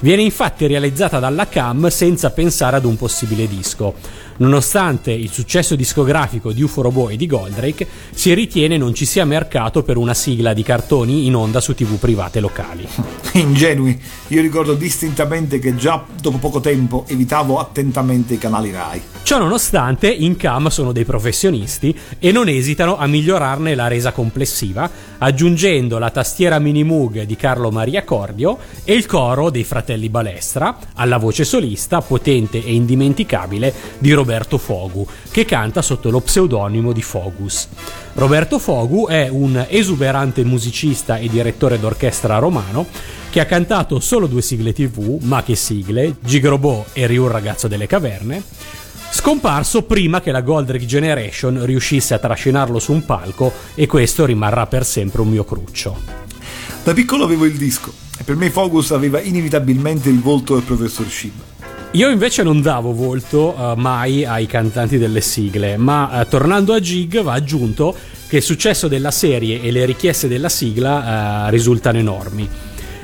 Viene infatti realizzata dalla Cam senza pensare ad un possibile disco. Nonostante il successo discografico di UFO Robot e di Goldrake, si ritiene non ci sia mercato per una sigla di cartoni in onda su tv private locali. Ingenui, io ricordo distintamente che già dopo poco tempo evitavo attentamente i canali Rai. Ciò nonostante, in cam sono dei professionisti e non esitano a migliorarne la resa complessiva, aggiungendo la tastiera mini Moog di Carlo Maria Cordio e il coro dei fratelli Balestra, alla voce solista potente e indimenticabile di Roberto Fogu, che canta sotto lo pseudonimo di Fogus. Roberto Fogu è un esuberante musicista e direttore d'orchestra romano che ha cantato solo due sigle tv, ma che sigle, Gigrobò e Ryu ragazzo delle caverne, scomparso prima che la Goldrake Generation riuscisse a trascinarlo su un palco e questo rimarrà per sempre un mio cruccio. Da piccolo avevo il disco e per me Focus aveva inevitabilmente il volto del professor Shiba. Io invece non davo volto uh, mai ai cantanti delle sigle, ma uh, tornando a Jig va aggiunto che il successo della serie e le richieste della sigla uh, risultano enormi.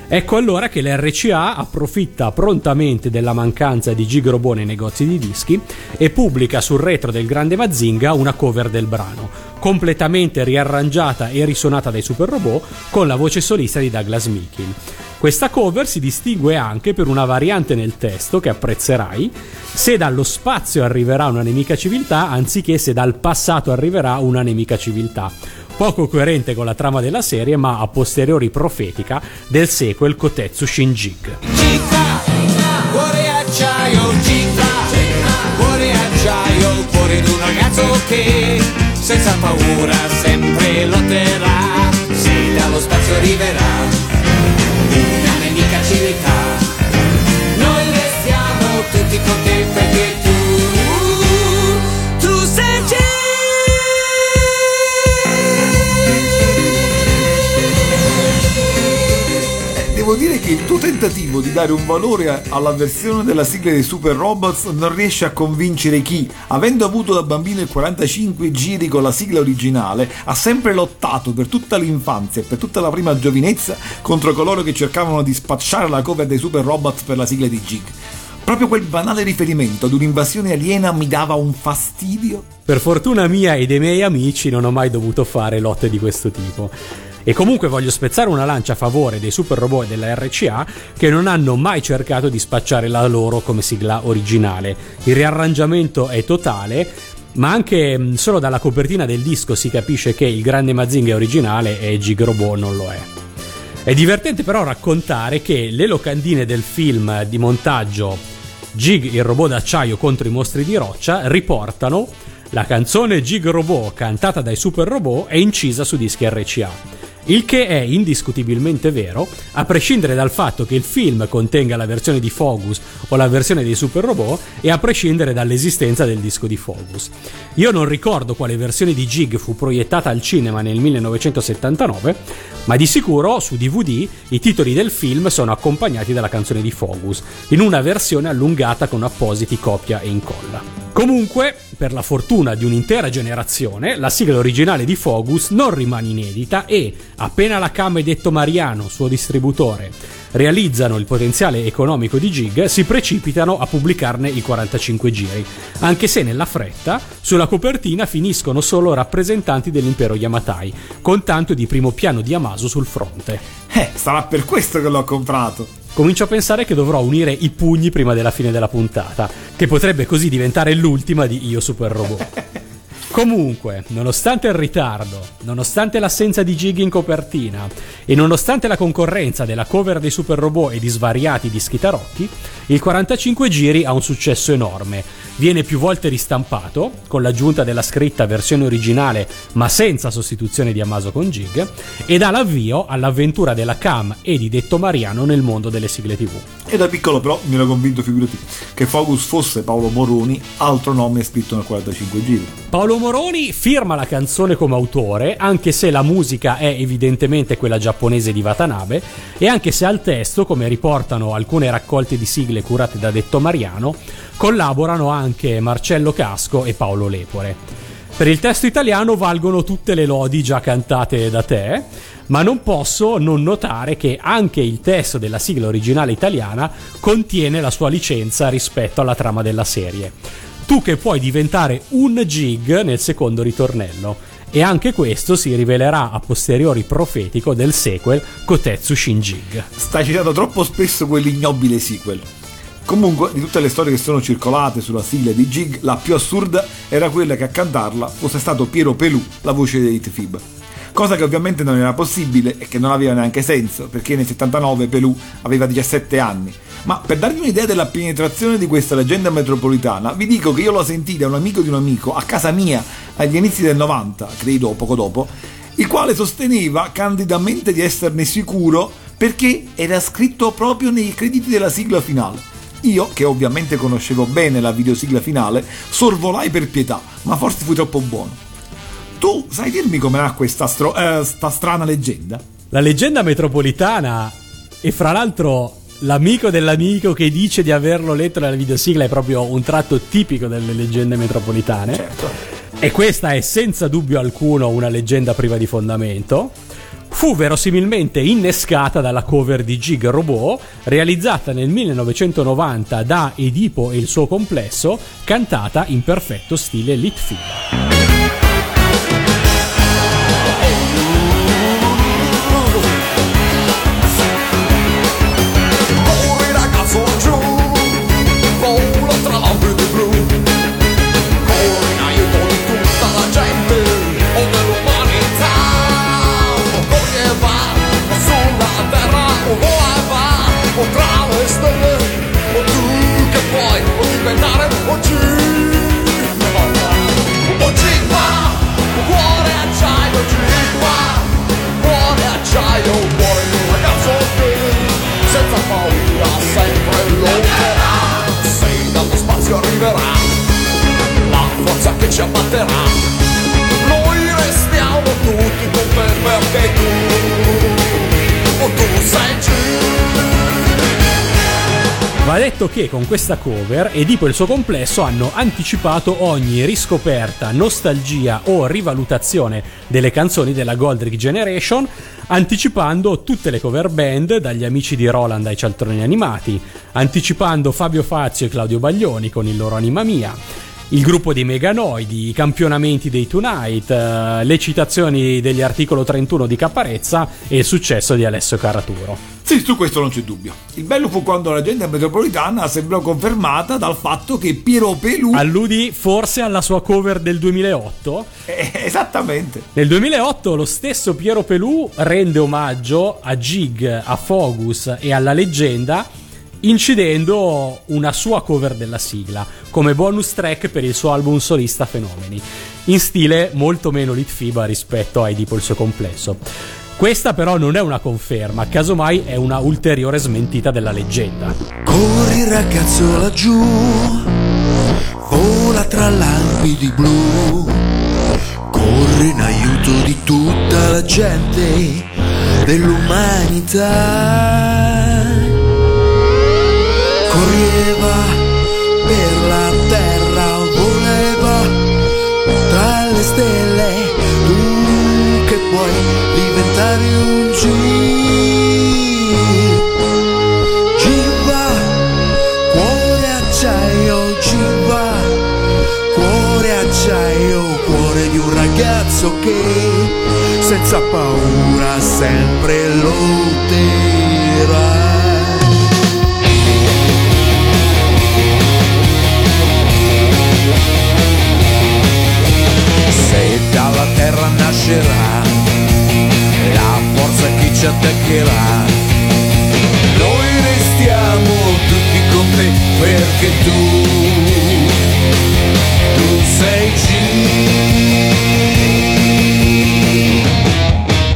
Ecco allora che l'RCA approfitta prontamente della mancanza di Jig Robot nei negozi di dischi e pubblica sul retro del grande Mazinga una cover del brano, completamente riarrangiata e risuonata dai Super Robot con la voce solista di Douglas Meekin. Questa cover si distingue anche per una variante nel testo che apprezzerai, se dallo spazio arriverà una nemica civiltà anziché se dal passato arriverà una nemica civiltà. Poco coerente con la trama della serie, ma a posteriori profetica del sequel Kotetsu Shinjig. Cuore acciaio, Gita, il tuo tentativo di dare un valore alla versione della sigla dei Super Robots non riesce a convincere chi, avendo avuto da bambino il 45 giri con la sigla originale, ha sempre lottato per tutta l'infanzia e per tutta la prima giovinezza contro coloro che cercavano di spacciare la cover dei Super Robots per la sigla di Jig. Proprio quel banale riferimento ad un'invasione aliena mi dava un fastidio. Per fortuna mia e dei miei amici non ho mai dovuto fare lotte di questo tipo. E comunque voglio spezzare una lancia a favore dei super robot della RCA che non hanno mai cercato di spacciare la loro come sigla originale. Il riarrangiamento è totale, ma anche mh, solo dalla copertina del disco si capisce che il grande Mazinga è originale e Gig Robot non lo è. È divertente però raccontare che le locandine del film di montaggio Jig il robot d'acciaio contro i mostri di roccia riportano la canzone Jig Robot cantata dai super robot è incisa su dischi RCA. Il che è indiscutibilmente vero, a prescindere dal fatto che il film contenga la versione di Fogus o la versione dei super robot e a prescindere dall'esistenza del disco di Fogus. Io non ricordo quale versione di Jig fu proiettata al cinema nel 1979, ma di sicuro su DVD i titoli del film sono accompagnati dalla canzone di Fogus, in una versione allungata con appositi copia e incolla. Comunque, per la fortuna di un'intera generazione, la sigla originale di Fogus non rimane inedita e, appena la Cam e Detto Mariano, suo distributore, realizzano il potenziale economico di Jig, si precipitano a pubblicarne i 45 giri, anche se nella fretta sulla copertina finiscono solo rappresentanti dell'impero Yamatai, con tanto di primo piano di Amazo sul fronte. Eh, sarà per questo che l'ho comprato. Comincio a pensare che dovrò unire i pugni prima della fine della puntata, che potrebbe così diventare l'ultima di Io Super Robot. Comunque, nonostante il ritardo, nonostante l'assenza di Jig in copertina e nonostante la concorrenza della cover dei Super Robot e di svariati dischi tarocchi, il 45 giri ha un successo enorme. Viene più volte ristampato, con l'aggiunta della scritta versione originale ma senza sostituzione di Amaso con Jig, e dà l'avvio all'avventura della Cam e di Detto Mariano nel mondo delle sigle TV. E da piccolo però mi ero convinto, figurati, che Focus fosse Paolo Moroni, altro nome scritto nel 45 giri. Paolo Moroni firma la canzone come autore, anche se la musica è evidentemente quella giapponese di Watanabe, e anche se al testo, come riportano alcune raccolte di sigle curate da Detto Mariano, collaborano anche Marcello Casco e Paolo Lepore. Per il testo italiano valgono tutte le lodi già cantate da te, ma non posso non notare che anche il testo della sigla originale italiana contiene la sua licenza rispetto alla trama della serie. tu che puoi diventare un Jig nel secondo ritornello. E anche questo si rivelerà a posteriori profetico del sequel Kotetsu Shin Jig. Stai citando troppo spesso quell'ignobile sequel. Comunque, di tutte le storie che sono circolate sulla sigla di Jig, la più assurda era quella che a cantarla fosse stato Piero Pelù, la voce di Fib. Cosa che ovviamente non era possibile e che non aveva neanche senso, perché nel 79 Pelù aveva 17 anni. Ma per darvi un'idea della penetrazione di questa leggenda metropolitana, vi dico che io l'ho sentita un amico di un amico a casa mia agli inizi del 90, credo poco dopo, il quale sosteneva candidamente di esserne sicuro perché era scritto proprio nei crediti della sigla finale. Io, che ovviamente conoscevo bene la videosigla finale, sorvolai per pietà, ma forse fui troppo buono. Tu sai dirmi come com'era questa stro- eh, sta strana leggenda? La leggenda metropolitana, e fra l'altro l'amico dell'amico che dice di averlo letto nella videosigla è proprio un tratto tipico delle leggende metropolitane. Certo. E questa è senza dubbio alcuno una leggenda priva di fondamento fu verosimilmente innescata dalla cover di Gig Robot, realizzata nel 1990 da Edipo e il suo complesso, cantata in perfetto stile Litfiba. Ci abbatterà. Noi restiamo tutti con te perché tu, o tu sei giù. Va detto che con questa cover Edipo e il suo complesso hanno anticipato ogni riscoperta, nostalgia o rivalutazione delle canzoni della Goldrick Generation, anticipando tutte le cover band, dagli amici di Roland ai cialtroni animati, anticipando Fabio Fazio e Claudio Baglioni con il loro Anima Mia, il gruppo dei Meganoidi, i campionamenti dei Tonight, uh, le citazioni degli articolo 31 di Caparezza e il successo di Alessio Caraturo. Sì, su questo non c'è dubbio. Il bello fu quando la gente metropolitana sembrò confermata dal fatto che Piero Pelù. Alludi forse alla sua cover del 2008? Eh, esattamente. Nel 2008 lo stesso Piero Pelù rende omaggio a Jig, a Fogus e alla leggenda incidendo una sua cover della sigla come bonus track per il suo album solista Fenomeni, in stile molto meno Litfiba rispetto a Edipo il suo complesso. Questa però non è una conferma, casomai è una ulteriore smentita della leggenda. Corri ragazzo laggiù, vola tra lampi blu, corri in aiuto di tutta la gente dell'umanità correva per la terra, voleva tra le stelle, tu che puoi diventare un G. Giva, cuore acciaio, giva, cuore acciaio, cuore di un ragazzo che senza paura sempre lotterà. Che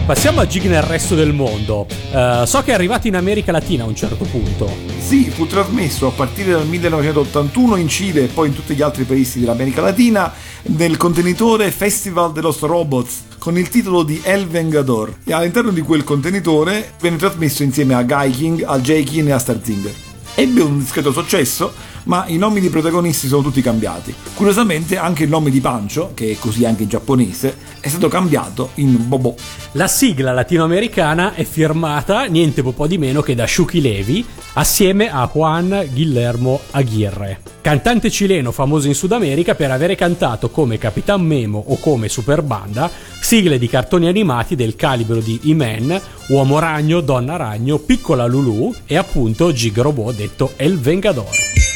Passiamo a Gig nel resto del mondo. Uh, so che è arrivato in America Latina a un certo punto. Sì, fu trasmesso a partire dal 1981 in Cile e poi in tutti gli altri paesi dell'America Latina nel contenitore Festival de los Robots con il titolo di El Vengador e all'interno di quel contenitore venne trasmesso insieme a Guy King, al J. King e a Starzinger. Ebbe un discreto successo, ma i nomi dei protagonisti sono tutti cambiati. Curiosamente anche il nome di Pancho, che è così anche in giapponese, è stato cambiato in Bobo. La sigla latinoamericana è firmata niente po' di meno che da Shuki Levi assieme a Juan Guillermo Aguirre, cantante cileno famoso in Sud America per avere cantato come Capitan Memo o come Super Banda sigle di cartoni animati del calibro di E-Man, Uomo Ragno, Donna Ragno, Piccola Lulu e appunto Gig Robot detto El Vengador.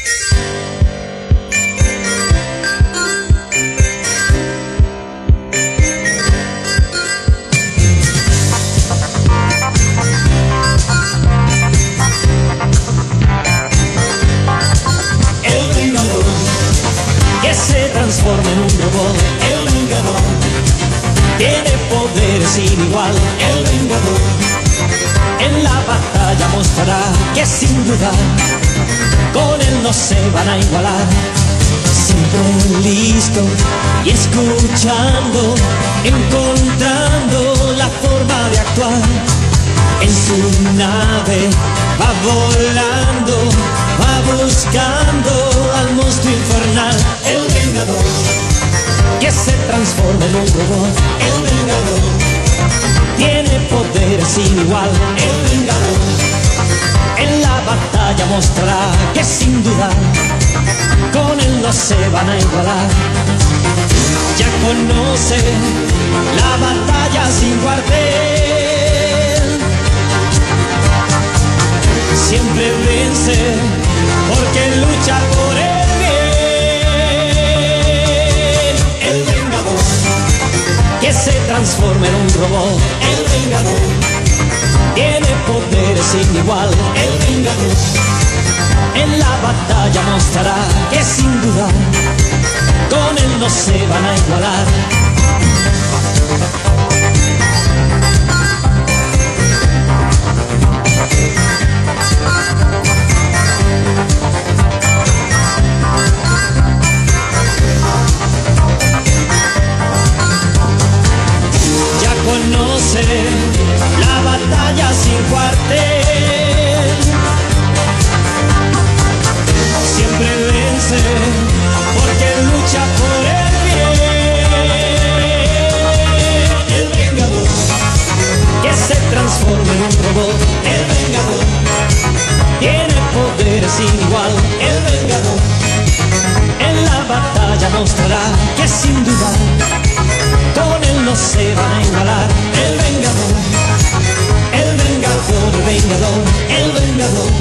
Transforma en un robot. El Vengador, tiene poder sin igual. El Vengador, en la batalla mostrará que sin duda con él no se van a igualar. Siempre listo y escuchando, encontrando la forma de actuar. En su nave va volando, va buscando al monstruo infernal, el vengador, que se transforma en un robot, el vengador, tiene poder sin igual, el vengador, en la batalla mostrará que sin duda con él no se van a igualar. Ya conoce la batalla sin cuartel. siempre vence porque lucha por el se transforma en un robot. El vengador tiene poder sin igual. El vengador en la batalla mostrará que sin duda con él no se van a igualar. Conoce la batalla sin cuartel. Siempre vence porque lucha por el bien. El vengador que se transforma en un robot. El vengador tiene poder sin igual. El vengador en la batalla mostrará que sin duda con él no se van a igualar. El vengador, el vengador, vengador, el vengador,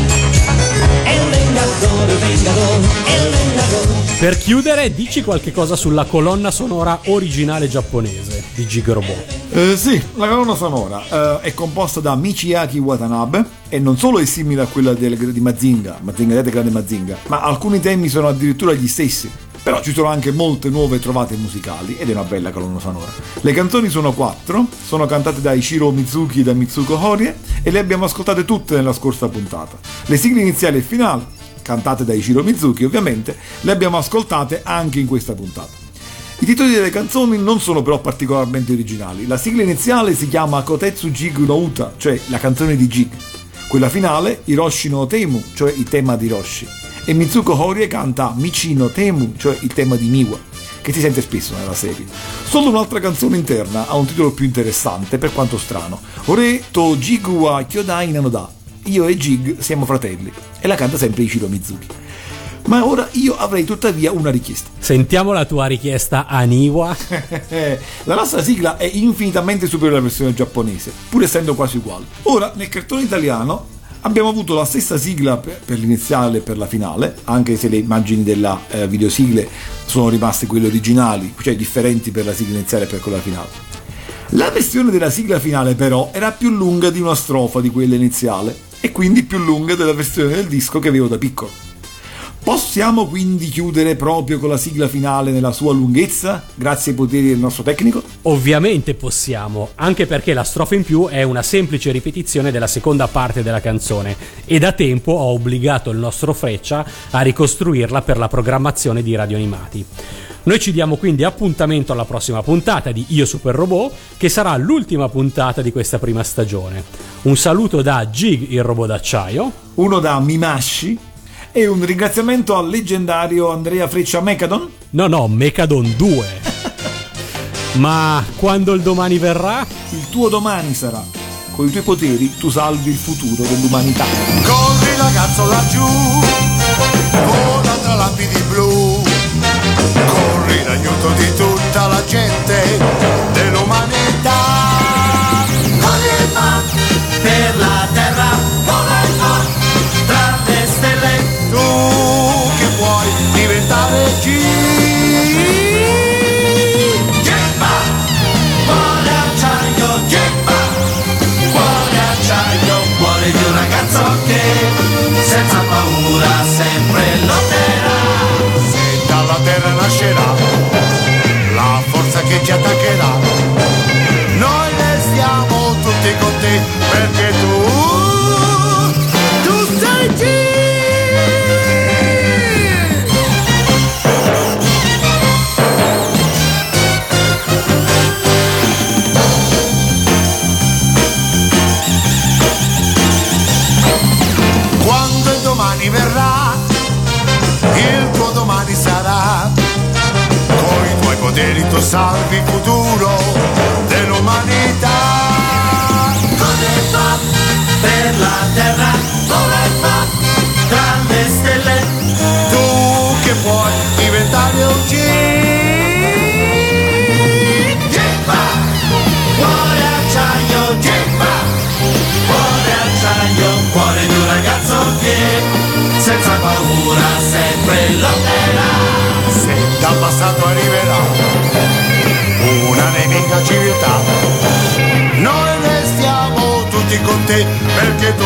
el vengador, vengador, el vengador. Per chiudere, dici qualche cosa sulla colonna sonora originale giapponese di Gig Robot. Eh, sì, la colonna sonora eh, è composta da Michiaki Watanabe e non solo è simile a quella del- di Mazinga, Mazinga Grande Mazinga, ma alcuni temi sono addirittura gli stessi. Però ci sono anche molte nuove trovate musicali ed è una bella colonna sonora. Le canzoni sono quattro, sono cantate da Ishiro Mizuki e da Mitsuko Horie e le abbiamo ascoltate tutte nella scorsa puntata. Le sigle iniziali e finali, cantate da Ishiro Mizuki ovviamente, le abbiamo ascoltate anche in questa puntata. I titoli delle canzoni non sono però particolarmente originali. La sigla iniziale si chiama Kotetsu Jig no Uta, cioè la canzone di Jig. Quella finale, Hiroshi no Temu, cioè il tema di Hiroshi. E Mitsuko Horie canta Michi no Temu, cioè il tema di Miwa, che si sente spesso nella serie. Solo un'altra canzone interna ha un titolo più interessante, per quanto strano. Ore to Jigu wa Kyodai Nanoda. Io e Jig siamo fratelli. E la canta sempre Ichiro Mizuki. Ma ora io avrei tuttavia una richiesta. Sentiamo la tua richiesta Aniwa. La nostra sigla è infinitamente superiore alla versione giapponese, pur essendo quasi uguale. Ora, nel cartone italiano abbiamo avuto la stessa sigla per, l'iniziale e per la finale, anche se le immagini della eh, videosigle sono rimaste quelle originali, cioè differenti per la sigla iniziale e per quella finale. La versione della sigla finale però era più lunga di una strofa di quella iniziale e quindi più lunga della versione del disco che avevo da piccolo. Possiamo quindi chiudere proprio con la sigla finale nella sua lunghezza, grazie ai poteri del nostro tecnico? Ovviamente possiamo, anche perché la strofa in più è una semplice ripetizione della seconda parte della canzone e da tempo ho obbligato il nostro Freccia a ricostruirla per la programmazione di Radio Animati. Noi ci diamo quindi appuntamento alla prossima puntata di Io Super Robot, che sarà l'ultima puntata di questa prima stagione. Un saluto da Jig il robot d'acciaio, uno da Mimashi E un ringraziamento al leggendario Andrea Freccia Mecadon. No, no, Mecadon 2. Ma quando il domani verrà? Il tuo domani sarà. Con i tuoi poteri tu salvi il futuro dell'umanità. Corri ragazzo laggiù, vola tra lapidi blu, corri in aiuto di tutta la gente attaccherà, noi restiamo tutti con te perché tu, Tu salvi il futuro dell'umanità. E va per la terra, vola e va tra le stelle. Tu che puoi diventare un G. Cuore acciaio, gemma, cuore di un ragazzo che senza paura sempre lotterà. Dal passato arriverà una nemica civiltà, noi restiamo tutti con te perché tu.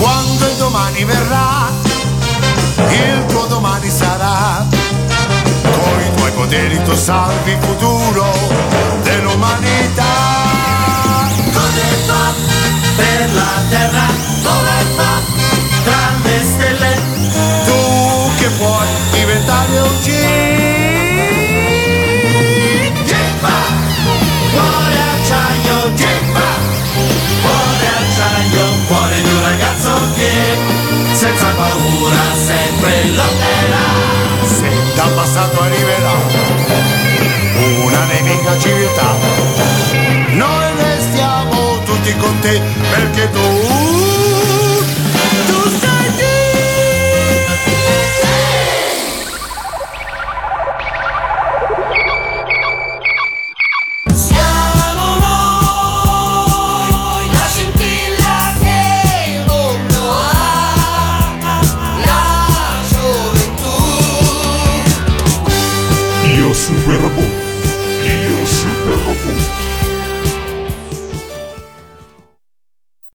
Quando il domani verrà, il tuo domani sarà. Con i tuoi poteri tu salvi il futuro dell'umanità. E va per la terra, vola e va tra le stelle. Tu che puoi diventare un G. Cuore acciaio, gemma, cuore acciaio, cuore di un ragazzo che senza paura sempre lotterà. Se dal passato arriverà una nemica civiltà, con te perché tu